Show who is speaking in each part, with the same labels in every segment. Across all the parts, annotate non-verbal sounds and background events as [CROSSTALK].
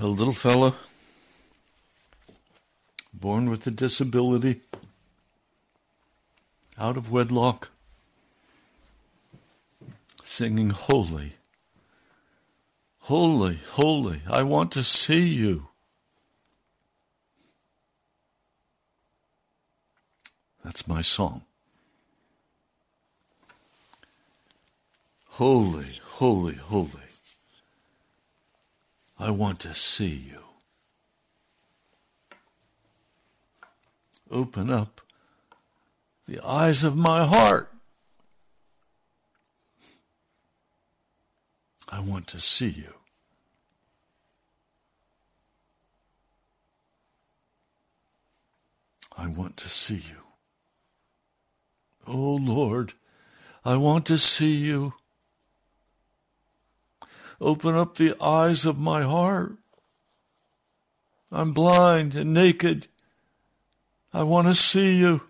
Speaker 1: a little fella born with a disability, out of wedlock, singing, Holy, Holy, Holy, I want to see you. That's my song. Holy, holy, holy. I want to see you. Open up the eyes of my heart. I want to see you. I want to see you. Oh Lord, I want to see you. Open up the eyes of my heart. I'm blind and naked. I want to see you.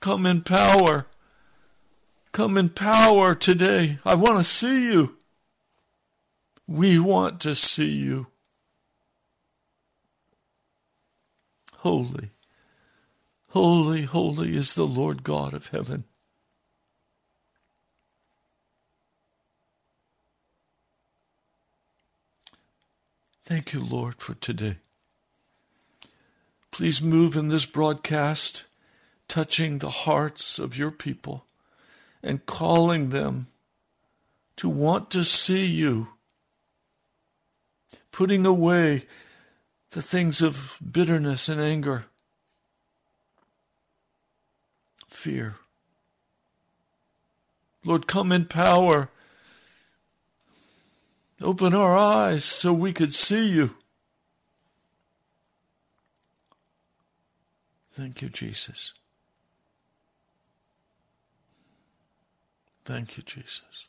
Speaker 1: Come in power. Come in power today. I want to see you. We want to see you. Holy, holy, holy is the Lord God of heaven. Thank you, Lord, for today. Please move in this broadcast, touching the hearts of your people and calling them to want to see you, putting away the things of bitterness and anger, fear. Lord, come in power. Open our eyes so we could see you. Thank you, Jesus. Thank you, Jesus.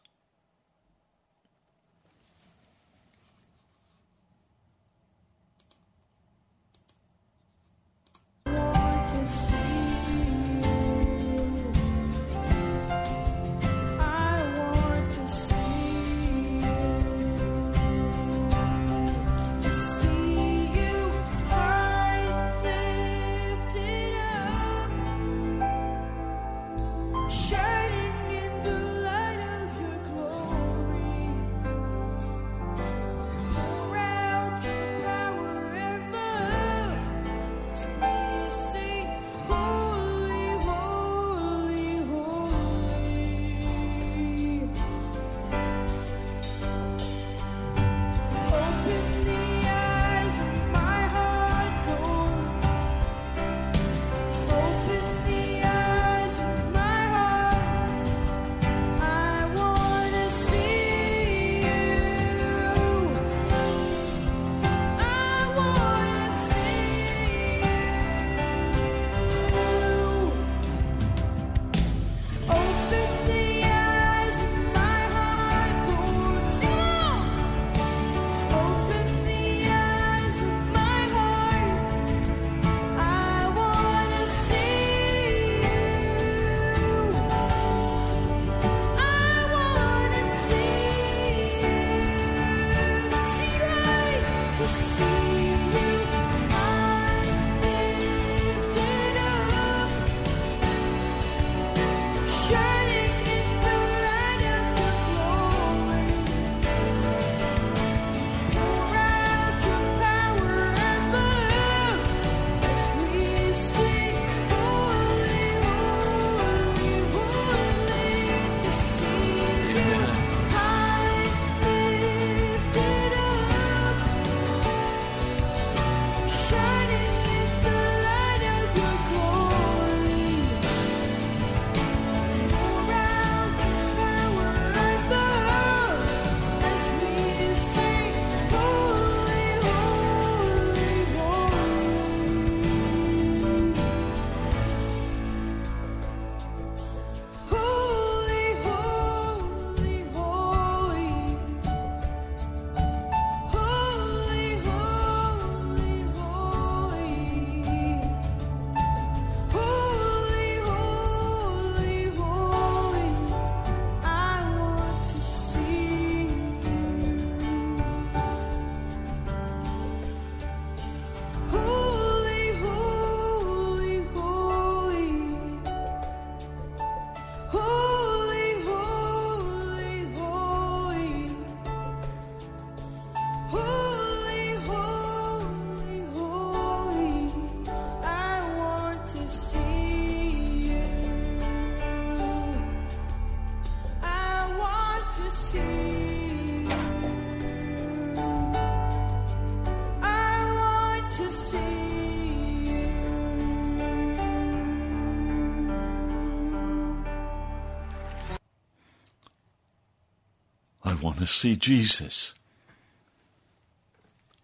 Speaker 1: I want to see Jesus.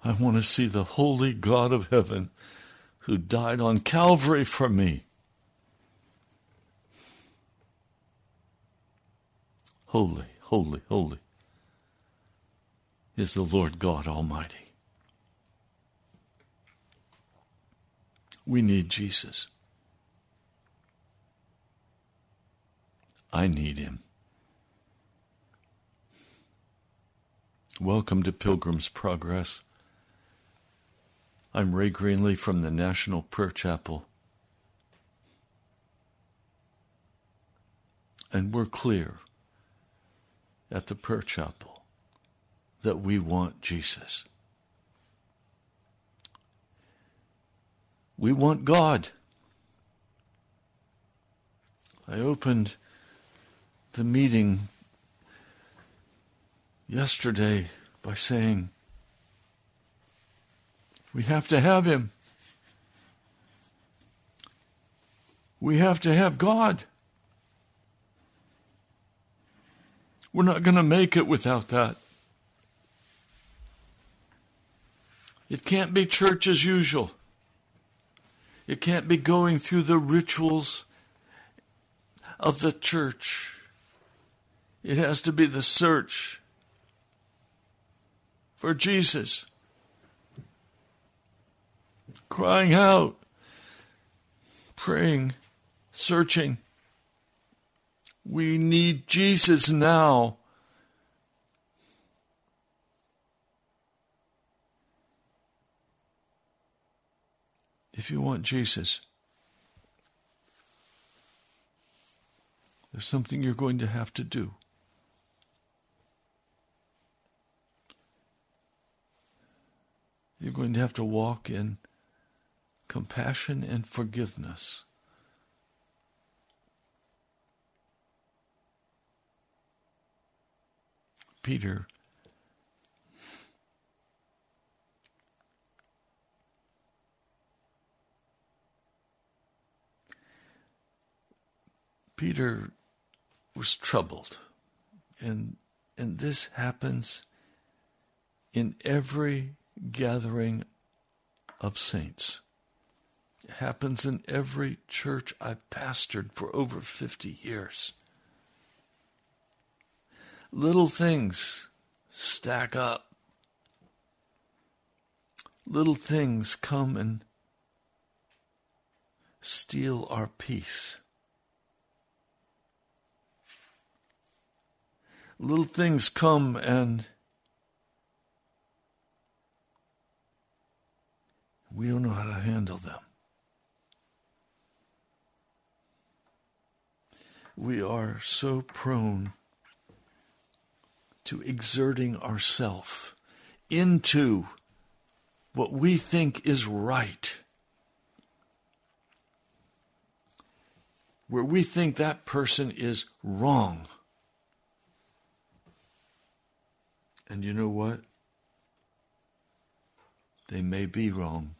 Speaker 1: I want to see the holy God of heaven who died on Calvary for me. Holy, holy, holy is the Lord God Almighty. We need Jesus. I need him. Welcome to Pilgrim's Progress. I'm Ray Greenley from the National Prayer Chapel. And we're clear at the Prayer Chapel that we want Jesus. We want God. I opened the meeting yesterday by saying, we have to have Him. We have to have God. We're not going to make it without that. It can't be church as usual. It can't be going through the rituals of the church. It has to be the search for Jesus. Crying out, praying, searching. We need Jesus now. If you want Jesus, there's something you're going to have to do. You're going to have to walk in compassion and forgiveness. Peter Peter was troubled. And and this happens in every gathering of saints. It happens in every church I've pastored for over 50 years. Little things stack up. Little things come and steal our peace. Little things come and we don't know how to handle them. We are so prone to exerting ourself into what we think is right. Where we think that person is wrong. And you know what? They may be wrong.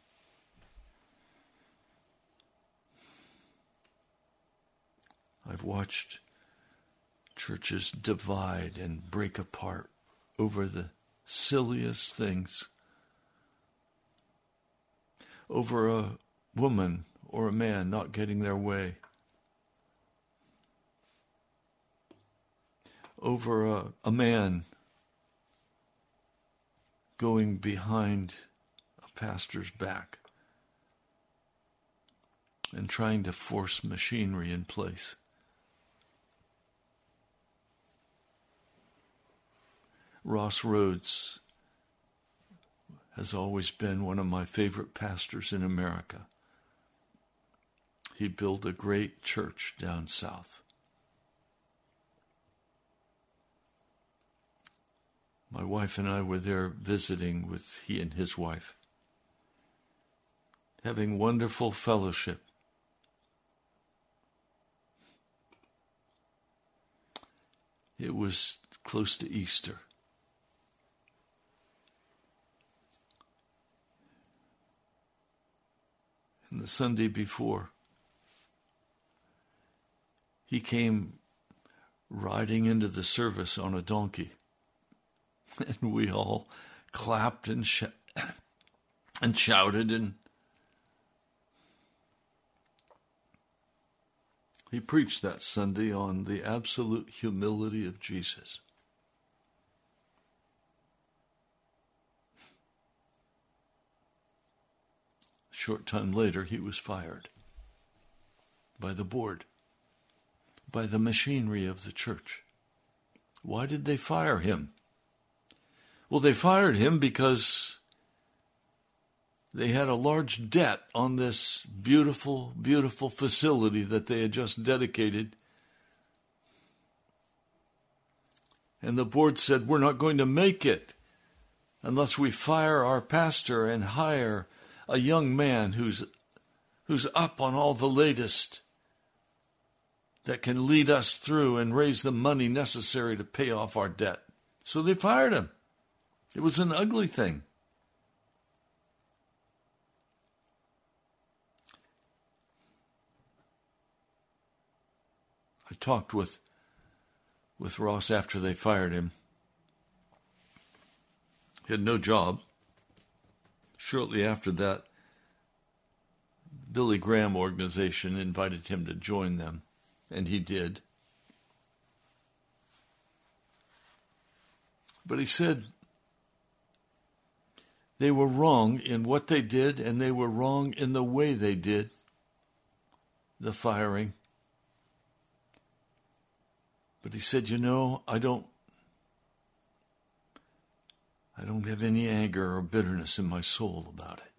Speaker 1: I've watched churches divide and break apart over the silliest things. Over a woman or a man not getting their way. Over a, a man going behind a pastor's back and trying to force machinery in place. Ross Rhodes has always been one of my favorite pastors in America. He built a great church down south. My wife and I were there visiting with he and his wife, having wonderful fellowship. It was close to Easter. And the Sunday before. He came riding into the service on a donkey. [LAUGHS] And we all clapped and, sh- [COUGHS] and shouted and He preached that Sunday on the absolute humility of Jesus. Short time later, he was fired by the board, by the machinery of the church. Why did they fire him? Well, they fired him because they had a large debt on this beautiful, beautiful facility that they had just dedicated. And the board said, We're not going to make it unless we fire our pastor and hire a young man who's, who's up on all the latest that can lead us through and raise the money necessary to pay off our debt. So they fired him. It was an ugly thing. I talked with with Ross after they fired him. He had no job. Shortly after that, Billy Graham organization invited him to join them, and he did. But he said they were wrong in what they did, and they were wrong in the way they did the firing. But he said, You know, I don't. I don't have any anger or bitterness in my soul about it.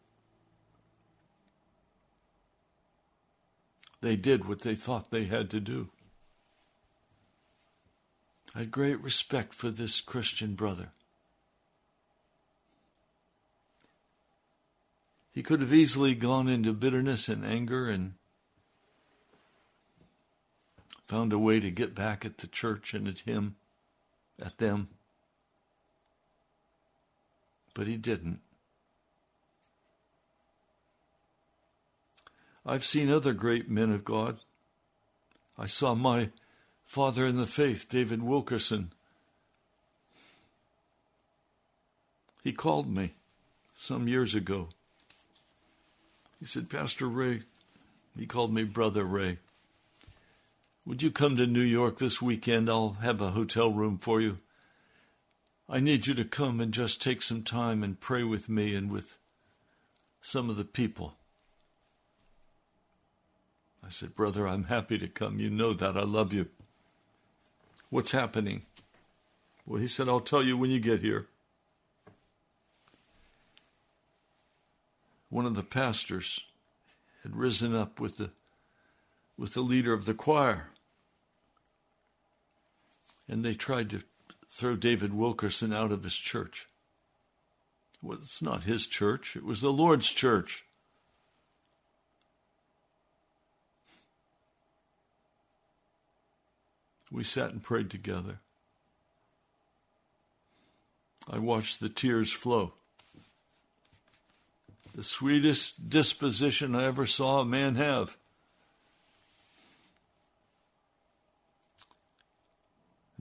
Speaker 1: They did what they thought they had to do. I had great respect for this Christian brother. He could have easily gone into bitterness and anger and found a way to get back at the church and at him, at them. But he didn't. I've seen other great men of God. I saw my father in the faith, David Wilkerson. He called me some years ago. He said, Pastor Ray, he called me Brother Ray. Would you come to New York this weekend? I'll have a hotel room for you. I need you to come and just take some time and pray with me and with some of the people. I said, Brother, I'm happy to come. You know that. I love you. What's happening? Well, he said, I'll tell you when you get here. One of the pastors had risen up with the with the leader of the choir and they tried to throw David Wilkerson out of his church. Well, it's not his church, it was the Lord's church. We sat and prayed together. I watched the tears flow. The sweetest disposition I ever saw a man have.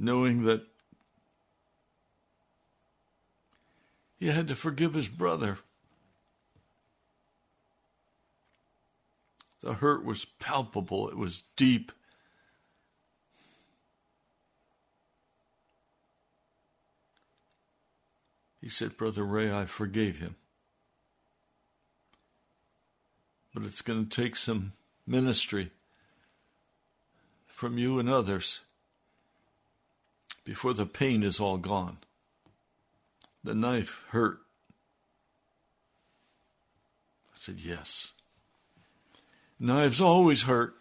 Speaker 1: knowing that he had to forgive his brother. The hurt was palpable, it was deep. He said, Brother Ray, I forgave him. But it's going to take some ministry from you and others before the pain is all gone. The knife hurt. I said, Yes. Knives always hurt.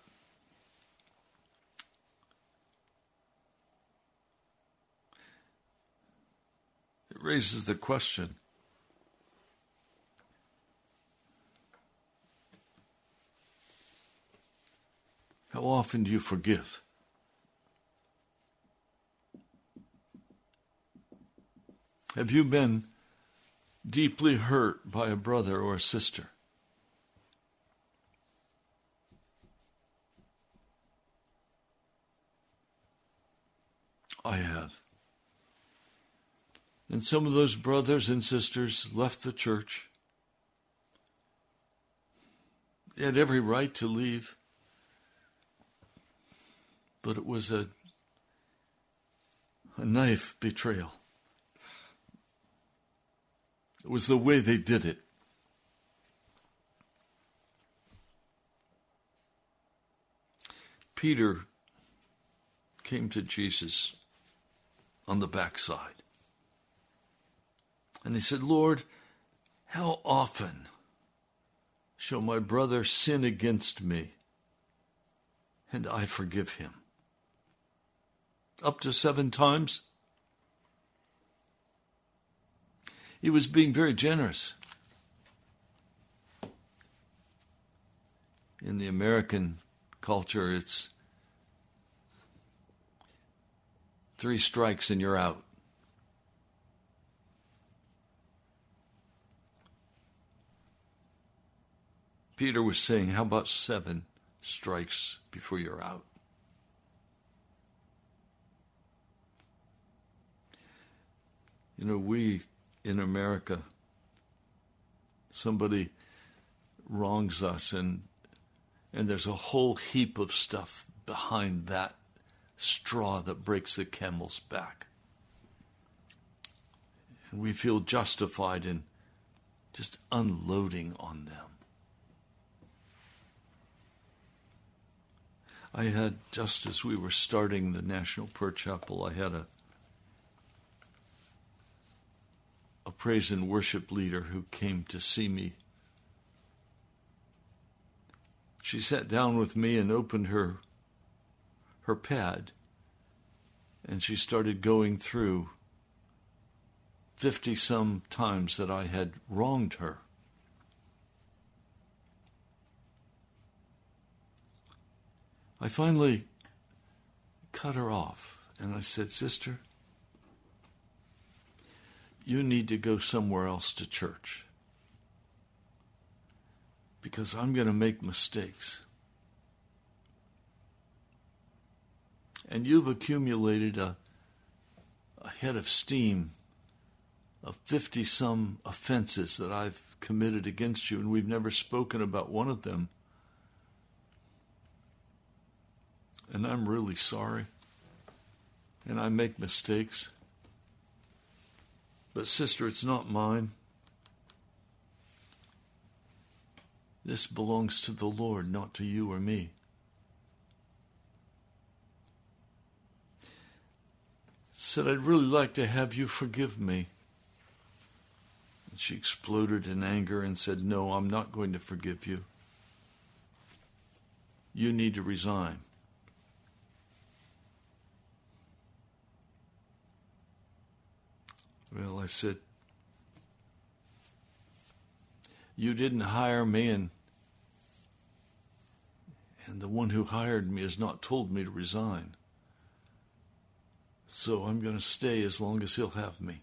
Speaker 1: It raises the question How often do you forgive? Have you been deeply hurt by a brother or a sister? I have. And some of those brothers and sisters left the church. They had every right to leave. But it was a, a knife betrayal. It was the way they did it. Peter came to Jesus on the backside. And he said, Lord, how often shall my brother sin against me and I forgive him? Up to seven times? He was being very generous. In the American culture, it's three strikes and you're out. Peter was saying, How about seven strikes before you're out? You know, we in America, somebody wrongs us and and there's a whole heap of stuff behind that straw that breaks the camel's back. And we feel justified in just unloading on them. I had, just as we were starting the National Prayer Chapel, I had a a praise and worship leader who came to see me. She sat down with me and opened her her pad and she started going through 50 some times that I had wronged her. I finally cut her off and I said, Sister, you need to go somewhere else to church because I'm going to make mistakes. And you've accumulated a, a head of steam of 50 some offenses that I've committed against you, and we've never spoken about one of them. And I'm really sorry. And I make mistakes. But, sister, it's not mine. This belongs to the Lord, not to you or me. Said, I'd really like to have you forgive me. And she exploded in anger and said, No, I'm not going to forgive you. You need to resign. Well, I said, You didn't hire me, and, and the one who hired me has not told me to resign. So I'm going to stay as long as he'll have me.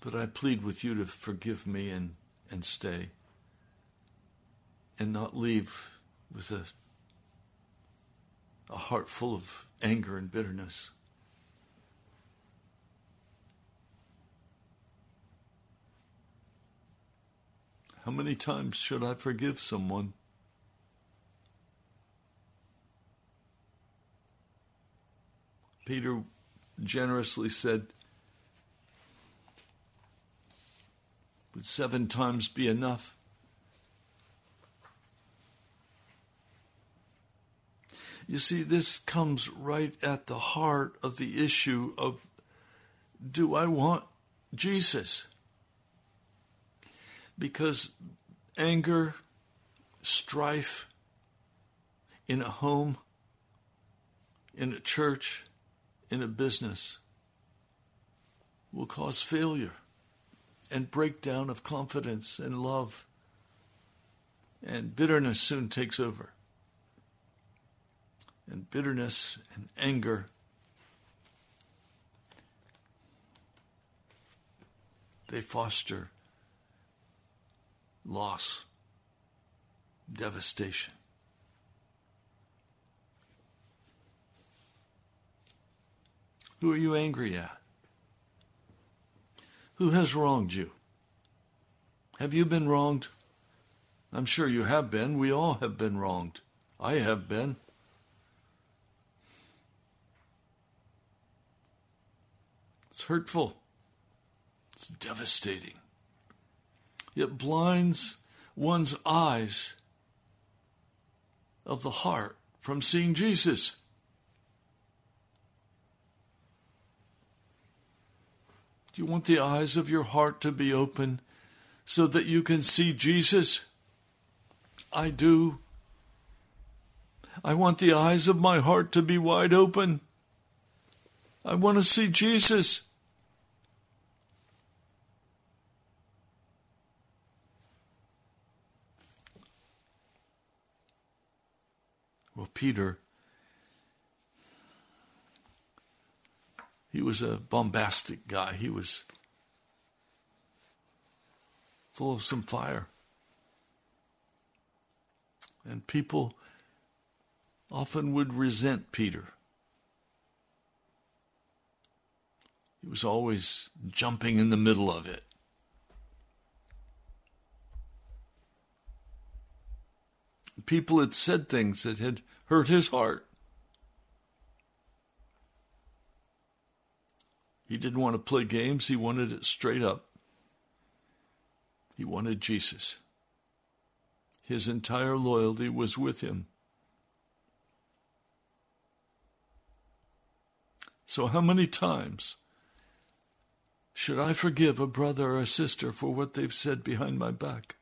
Speaker 1: But I plead with you to forgive me and, and stay and not leave with a a heart full of anger and bitterness. How many times should I forgive someone? Peter generously said, Would seven times be enough? You see, this comes right at the heart of the issue of do I want Jesus? Because anger, strife in a home, in a church, in a business will cause failure and breakdown of confidence and love. And bitterness soon takes over and bitterness and anger. They foster loss, devastation. Who are you angry at? Who has wronged you? Have you been wronged? I'm sure you have been. We all have been wronged. I have been. It's hurtful. It's devastating. It blinds one's eyes of the heart from seeing Jesus. Do you want the eyes of your heart to be open so that you can see Jesus? I do. I want the eyes of my heart to be wide open. I want to see Jesus. Well, Peter, he was a bombastic guy. He was full of some fire. And people often would resent Peter. He was always jumping in the middle of it. People had said things that had hurt his heart. He didn't want to play games, he wanted it straight up. He wanted Jesus. His entire loyalty was with him. So, how many times should I forgive a brother or a sister for what they've said behind my back?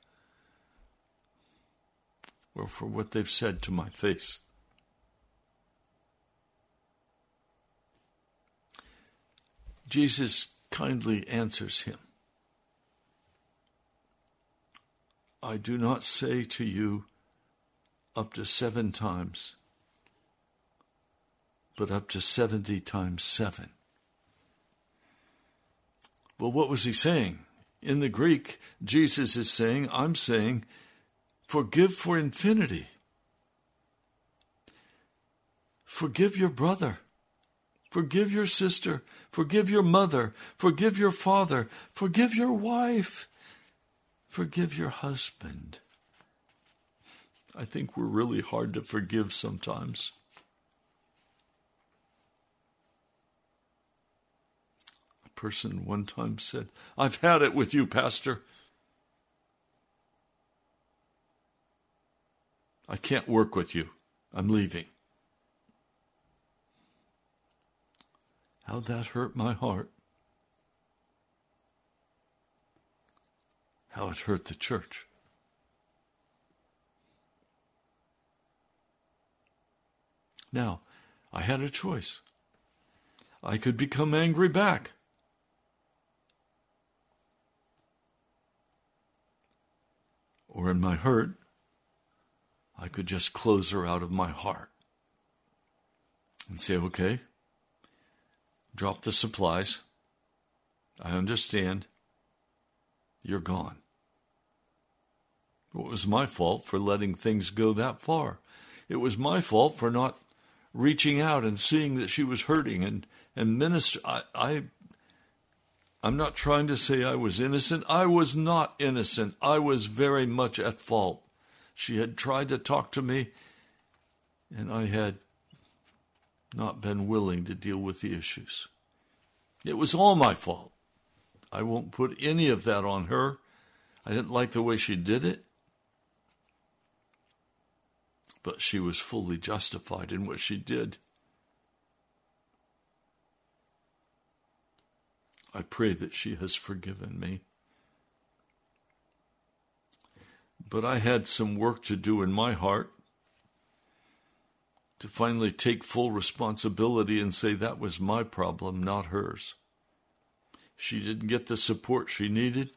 Speaker 1: Or for what they've said to my face? Jesus kindly answers him I do not say to you up to seven times, but up to 70 times seven. Well, what was he saying? In the Greek, Jesus is saying, I'm saying, forgive for infinity. Forgive your brother. Forgive your sister. Forgive your mother. Forgive your father. Forgive your wife. Forgive your husband. I think we're really hard to forgive sometimes. A person one time said, I've had it with you, Pastor. I can't work with you. I'm leaving. How that hurt my heart. How it hurt the church. Now, I had a choice. I could become angry back. Or in my hurt, I could just close her out of my heart and say, okay, drop the supplies. I understand. You're gone. It was my fault for letting things go that far. It was my fault for not reaching out and seeing that she was hurting and and minister. I, I I'm not trying to say I was innocent. I was not innocent. I was very much at fault. She had tried to talk to me, and I had not been willing to deal with the issues. It was all my fault. I won't put any of that on her. I didn't like the way she did it. But she was fully justified in what she did. I pray that she has forgiven me. But I had some work to do in my heart to finally take full responsibility and say that was my problem, not hers. She didn't get the support she needed.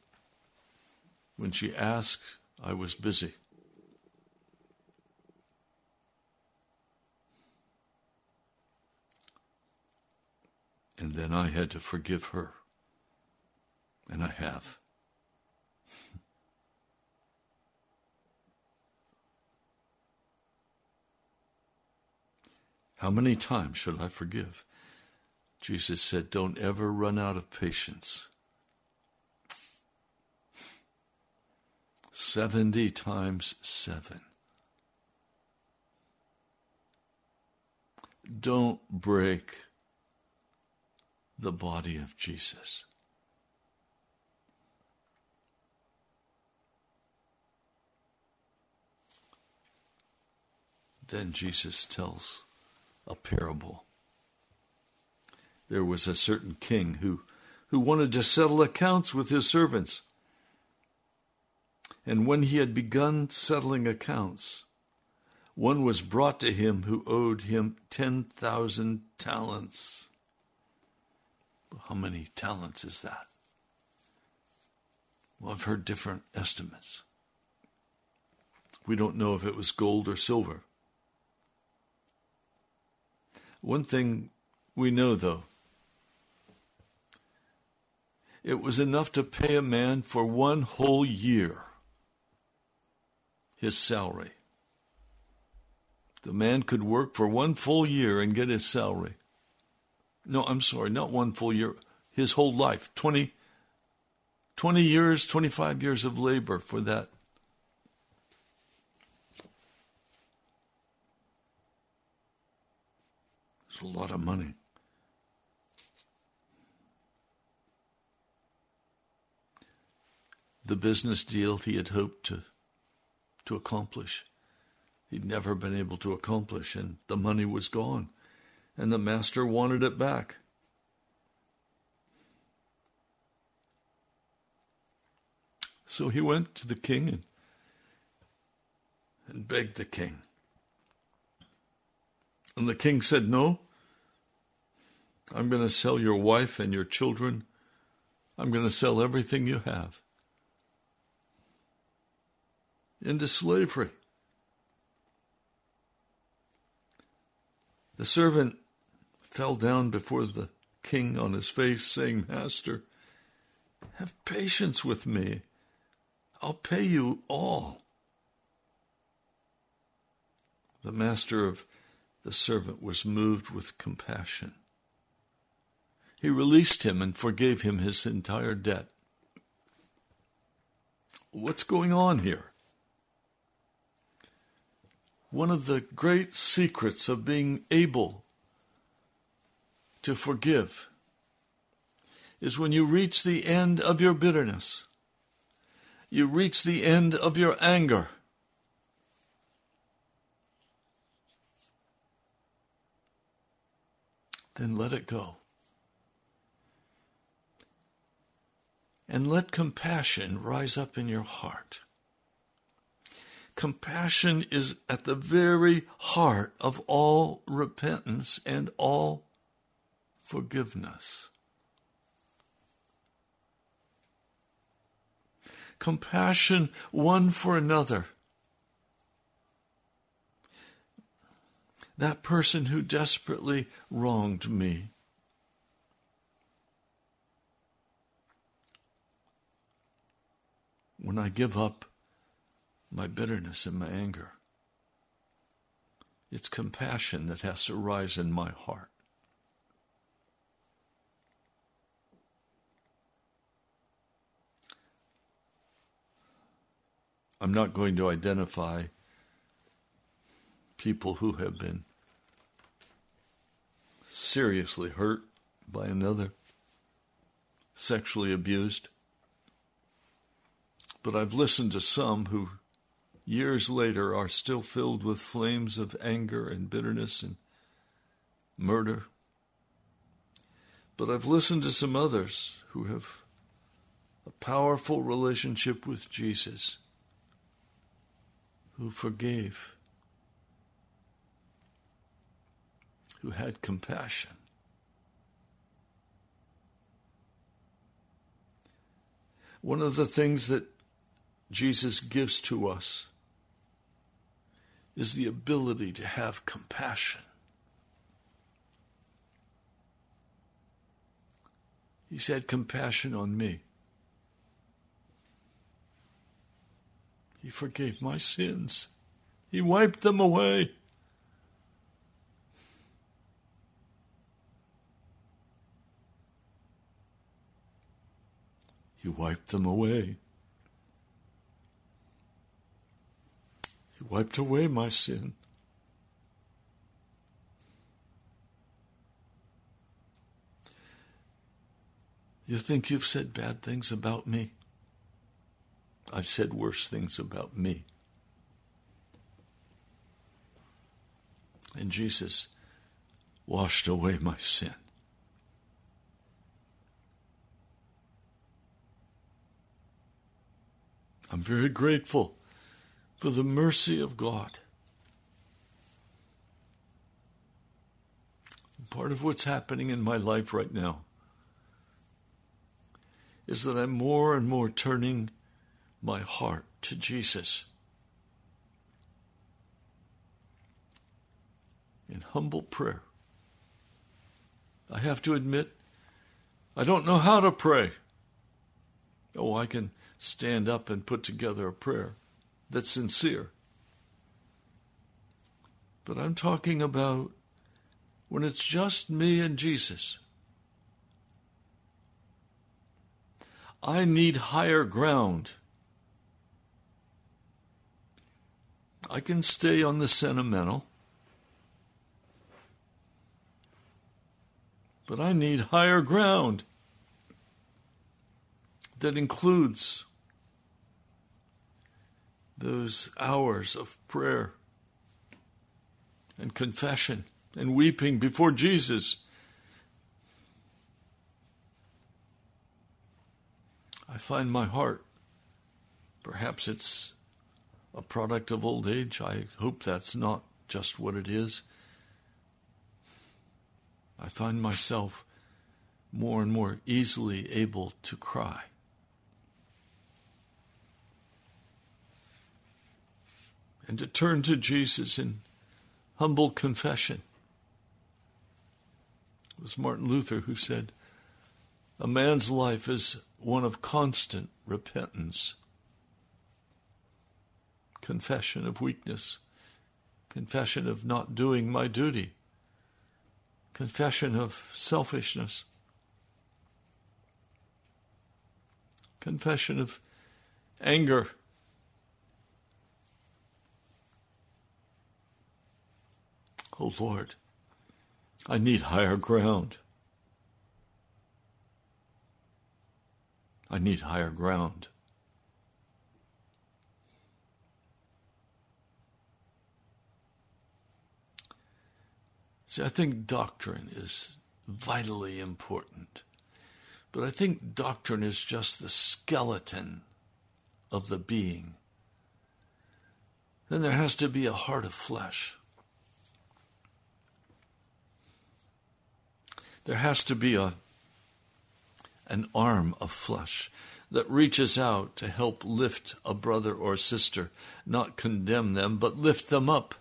Speaker 1: When she asked, I was busy. And then I had to forgive her. And I have. How many times should I forgive? Jesus said, Don't ever run out of patience. 70 times 7. Don't break the body of Jesus. Then Jesus tells a parable. There was a certain king who, who wanted to settle accounts with his servants. And when he had begun settling accounts, one was brought to him who owed him 10,000 talents. How many talents is that? Well, I've heard different estimates. We don't know if it was gold or silver. One thing we know, though it was enough to pay a man for one whole year his salary. The man could work for one full year and get his salary. No, I'm sorry, not one full year, his whole life 20, 20 years, 25 years of labor for that. A lot of money. The business deal he had hoped to to accomplish. He'd never been able to accomplish, and the money was gone, and the master wanted it back. So he went to the king and, and begged the king. And the king said, No, I'm going to sell your wife and your children. I'm going to sell everything you have into slavery. The servant fell down before the king on his face, saying, Master, have patience with me. I'll pay you all. The master of the servant was moved with compassion. He released him and forgave him his entire debt. What's going on here? one of the great secrets of being able to forgive is when you reach the end of your bitterness, you reach the end of your anger. Then let it go. And let compassion rise up in your heart. Compassion is at the very heart of all repentance and all forgiveness. Compassion one for another. That person who desperately wronged me. When I give up my bitterness and my anger. It's compassion that has to rise in my heart. I'm not going to identify people who have been seriously hurt by another, sexually abused. But I've listened to some who years later are still filled with flames of anger and bitterness and murder. But I've listened to some others who have a powerful relationship with Jesus, who forgave, who had compassion. One of the things that Jesus gives to us is the ability to have compassion. He's had compassion on me. He forgave my sins. He wiped them away. He wiped them away. Wiped away my sin. You think you've said bad things about me? I've said worse things about me. And Jesus washed away my sin. I'm very grateful for the mercy of God. Part of what's happening in my life right now is that I'm more and more turning my heart to Jesus. In humble prayer. I have to admit, I don't know how to pray. Oh, I can stand up and put together a prayer that's sincere. But I'm talking about when it's just me and Jesus. I need higher ground. I can stay on the sentimental, but I need higher ground that includes those hours of prayer and confession and weeping before Jesus. I find my heart, perhaps it's a product of old age. I hope that's not just what it is. I find myself more and more easily able to cry. And to turn to Jesus in humble confession. It was Martin Luther who said, A man's life is one of constant repentance, confession of weakness, confession of not doing my duty, confession of selfishness, confession of anger. Oh Lord, I need higher ground. I need higher ground. See, I think doctrine is vitally important. But I think doctrine is just the skeleton of the being. Then there has to be a heart of flesh. There has to be a an arm of flesh that reaches out to help lift a brother or sister, not condemn them, but lift them up.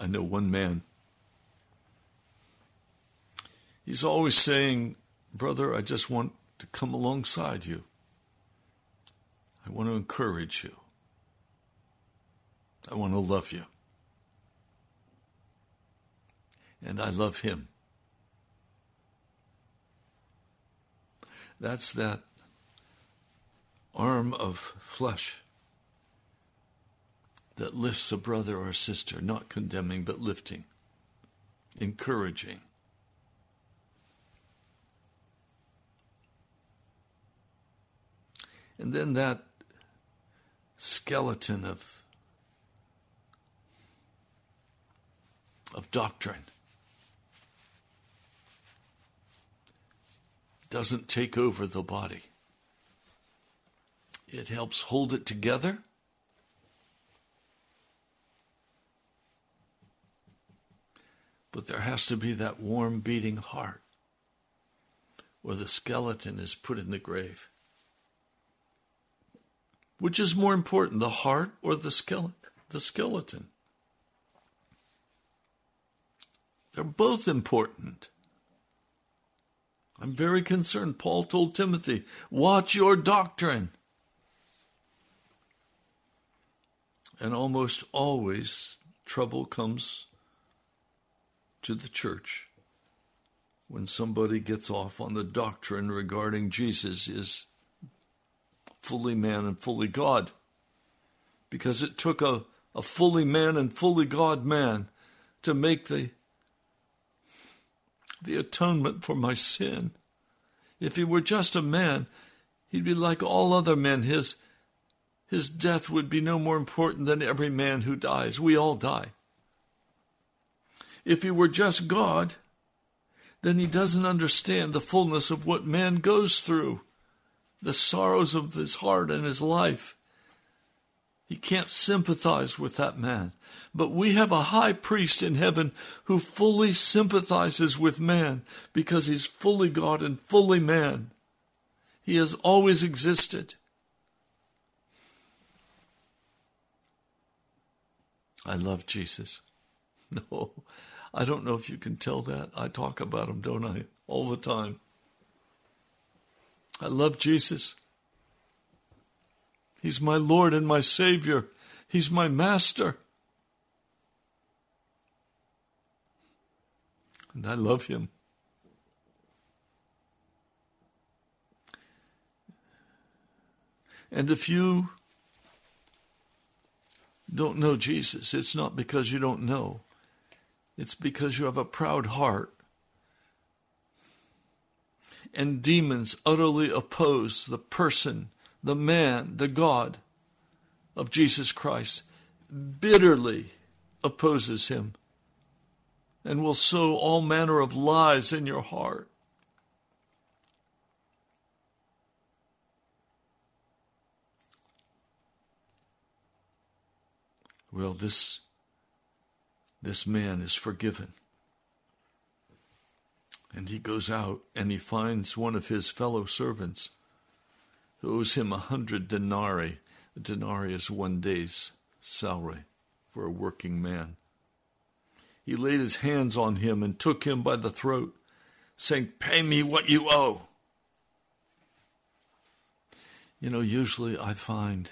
Speaker 1: I know one man. He's always saying, Brother, I just want to come alongside you. I want to encourage you. I want to love you and I love him. That's that arm of flesh that lifts a brother or sister, not condemning, but lifting, encouraging. And then that skeleton of, of doctrine doesn't take over the body. It helps hold it together. But there has to be that warm beating heart where the skeleton is put in the grave. Which is more important, the heart or the? The skeleton. They're both important. I'm very concerned. Paul told Timothy, watch your doctrine. And almost always trouble comes to the church when somebody gets off on the doctrine regarding Jesus is fully man and fully God. Because it took a, a fully man and fully God man to make the, the atonement for my sin. If he were just a man, he'd be like all other men. His, his death would be no more important than every man who dies. We all die. If he were just God, then he doesn't understand the fullness of what man goes through, the sorrows of his heart and his life. He can't sympathize with that man. But we have a high priest in heaven who fully sympathizes with man because he's fully God and fully man. He has always existed. I love Jesus. [LAUGHS] No, I don't know if you can tell that. I talk about him, don't I? All the time. I love Jesus. He's my Lord and my Savior. He's my Master. And I love Him. And if you don't know Jesus, it's not because you don't know. It's because you have a proud heart. And demons utterly oppose the person, the man, the God of Jesus Christ, bitterly opposes him and will sow all manner of lies in your heart. Well, this this man is forgiven. And he goes out and he finds one of his fellow servants owes him a hundred denarii. A denarii is one day's salary for a working man. He laid his hands on him and took him by the throat, saying, Pay me what you owe. You know, usually I find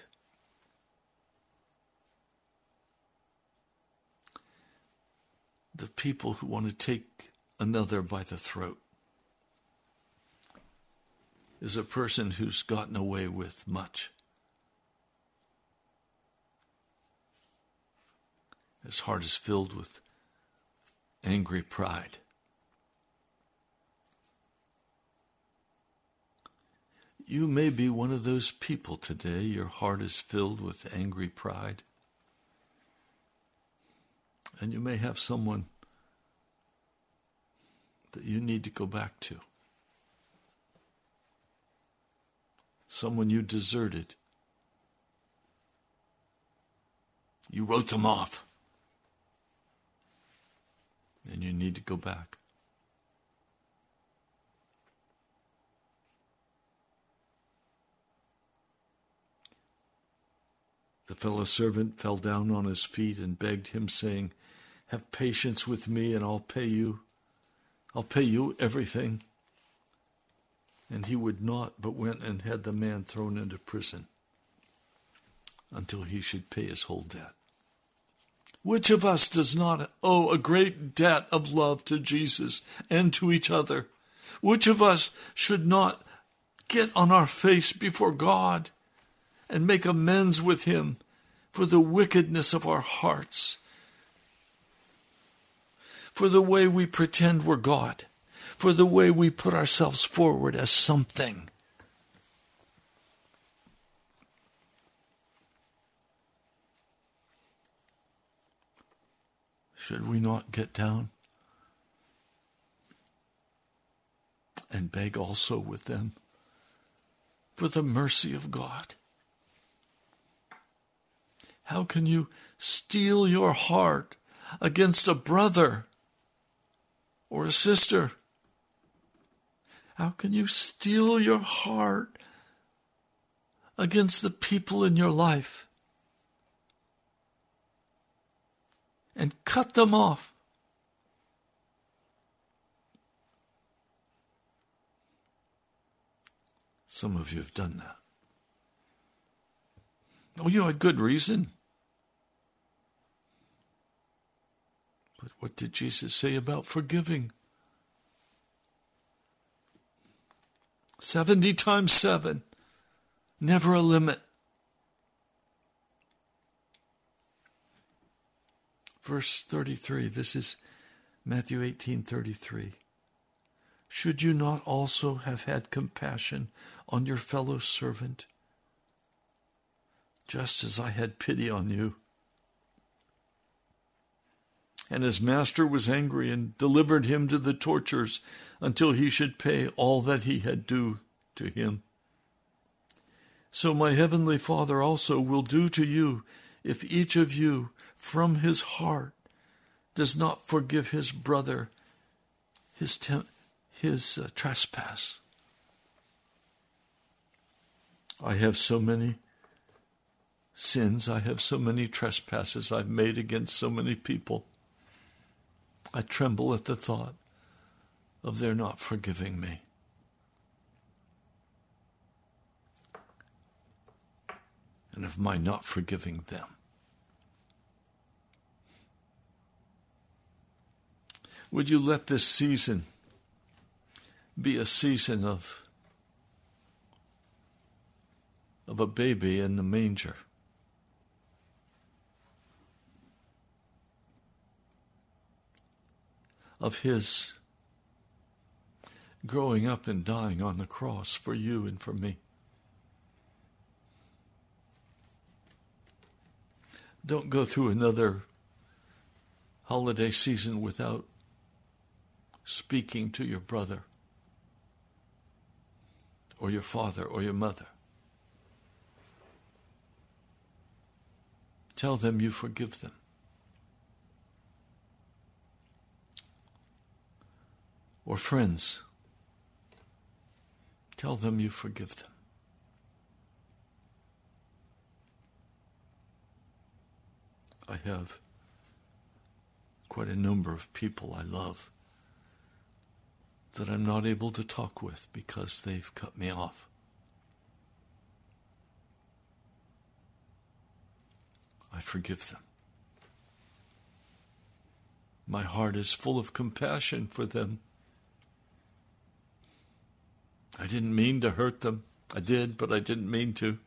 Speaker 1: the people who want to take another by the throat is a person who's gotten away with much. His heart is filled with angry pride. You may be one of those people today. Your heart is filled with angry pride. And you may have someone that you need to go back to. Someone you deserted. You wrote them off. And you need to go back. The fellow servant fell down on his feet and begged him, saying, Have patience with me, and I'll pay you. I'll pay you everything. And he would not, but went and had the man thrown into prison until he should pay his whole debt. Which of us does not owe a great debt of love to Jesus and to each other? Which of us should not get on our face before God and make amends with Him for the wickedness of our hearts, for the way we pretend we're God, for the way we put ourselves forward as something? Should we not get down and beg also with them for the mercy of God? How can you steel your heart against a brother or a sister? How can you steel your heart against the people in your life? and cut them off. Some of you have done that. Oh, you had good reason. But what did Jesus say about forgiving? 70 times 7. Never a limit. Verse 33. This is Matthew 18:33. Should you not also have had compassion on your fellow servant, just as I had pity on you? And his master was angry and delivered him to the tortures until he should pay all that he had due to him. So my heavenly Father also will do to you if each of you from his heart does not forgive his brother his, tem- his uh, trespass. I have so many sins, I have so many trespasses I've made against so many people. I tremble at the thought of their not forgiving me. And of my not forgiving them. Would you let this season be a season of, of a baby in the manger? Of his growing up and dying on the cross for you and for me. Don't go through another holiday season without speaking to your brother or your father or your mother. Tell them you forgive them. Or friends, tell them you forgive them. I have quite a number of people I love that I'm not able to talk with because they've cut me off. I forgive them. My heart is full of compassion for them. I didn't mean to hurt them. I did, but I didn't mean to.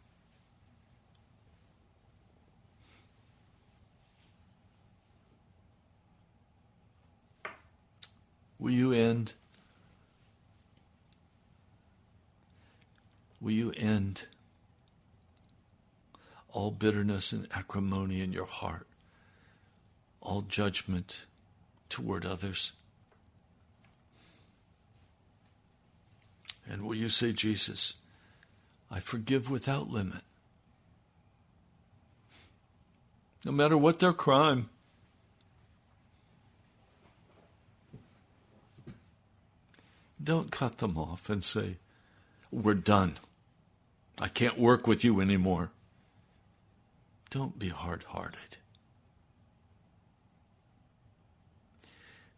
Speaker 1: Will you end Will you end all bitterness and acrimony in your heart, all judgment toward others? And will you say, Jesus, I forgive without limit? No matter what their crime. Don't cut them off and say, We're done. I can't work with you anymore. Don't be hard hearted.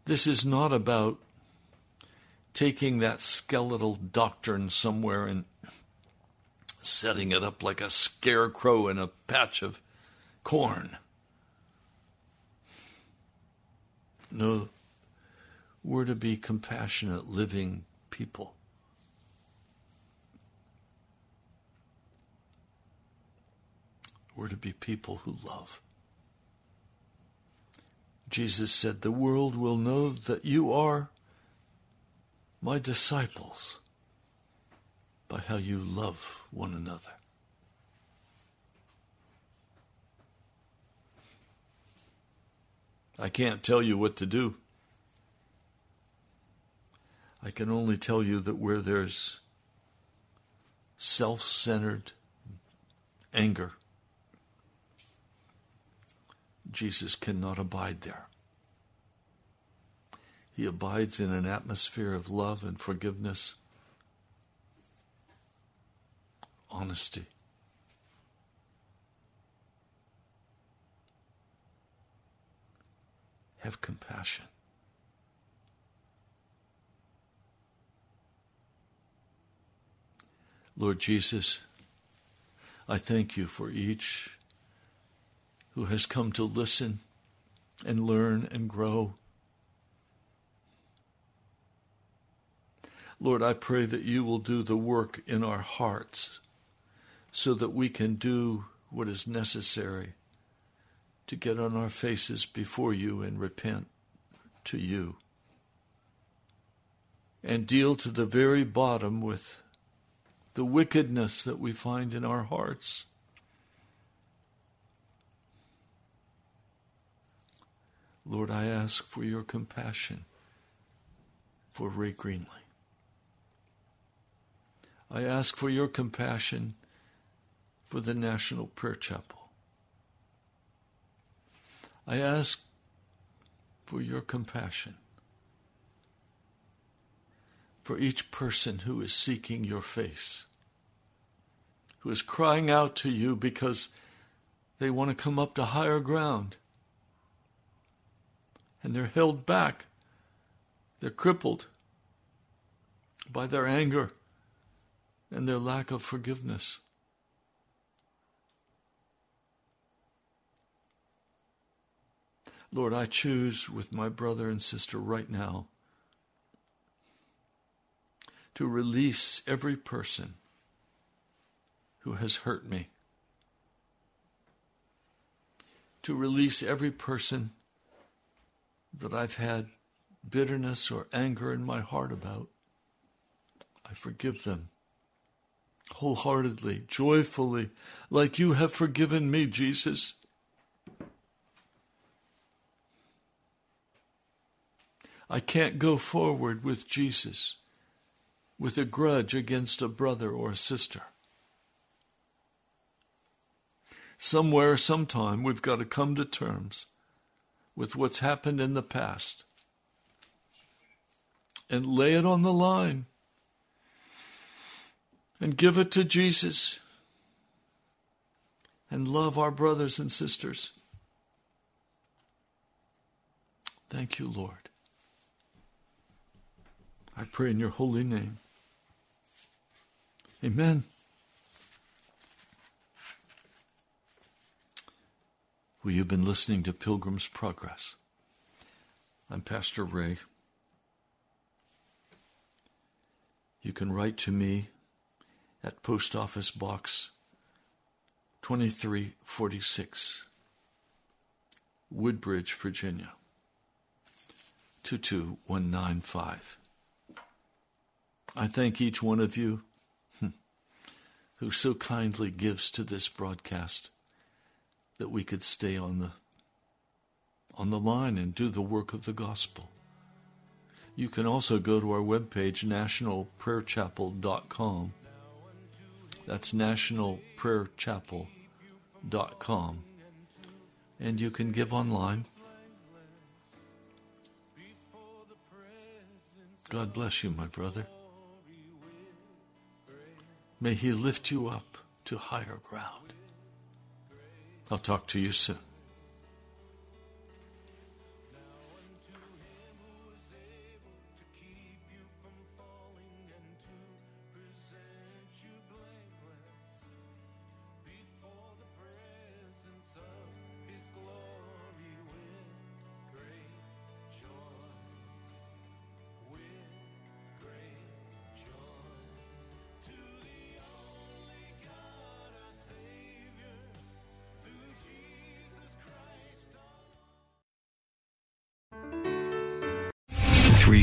Speaker 1: This is not about taking that skeletal doctrine somewhere and setting it up like a scarecrow in a patch of corn. No, we're to be compassionate, living people. We're to be people who love. Jesus said, The world will know that you are my disciples by how you love one another. I can't tell you what to do. I can only tell you that where there's self centered anger, Jesus cannot abide there. He abides in an atmosphere of love and forgiveness, honesty. Have compassion. Lord Jesus, I thank you for each who has come to listen and learn and grow. Lord, I pray that you will do the work in our hearts so that we can do what is necessary to get on our faces before you and repent to you and deal to the very bottom with the wickedness that we find in our hearts. Lord, I ask for your compassion for Ray Greenley. I ask for your compassion for the National Prayer Chapel. I ask for your compassion for each person who is seeking your face, who is crying out to you because they want to come up to higher ground. And they're held back, they're crippled by their anger and their lack of forgiveness. Lord, I choose with my brother and sister right now to release every person who has hurt me, to release every person that I've had bitterness or anger in my heart about. I forgive them wholeheartedly, joyfully, like you have forgiven me, Jesus. I can't go forward with Jesus with a grudge against a brother or a sister. Somewhere, sometime, we've got to come to terms with what's happened in the past and lay it on the line and give it to Jesus and love our brothers and sisters. Thank you, Lord. I pray in your holy name. Amen. Well, you've been listening to Pilgrim's Progress. I'm Pastor Ray. You can write to me at Post Office Box 2346, Woodbridge, Virginia 22195. I thank each one of you hmm, who so kindly gives to this broadcast that we could stay on the on the line and do the work of the gospel. You can also go to our webpage, nationalprayerchapel.com. That's nationalprayerchapel.com. And you can give online. God bless you, my brother. May He lift you up to higher ground. I'll talk to you soon.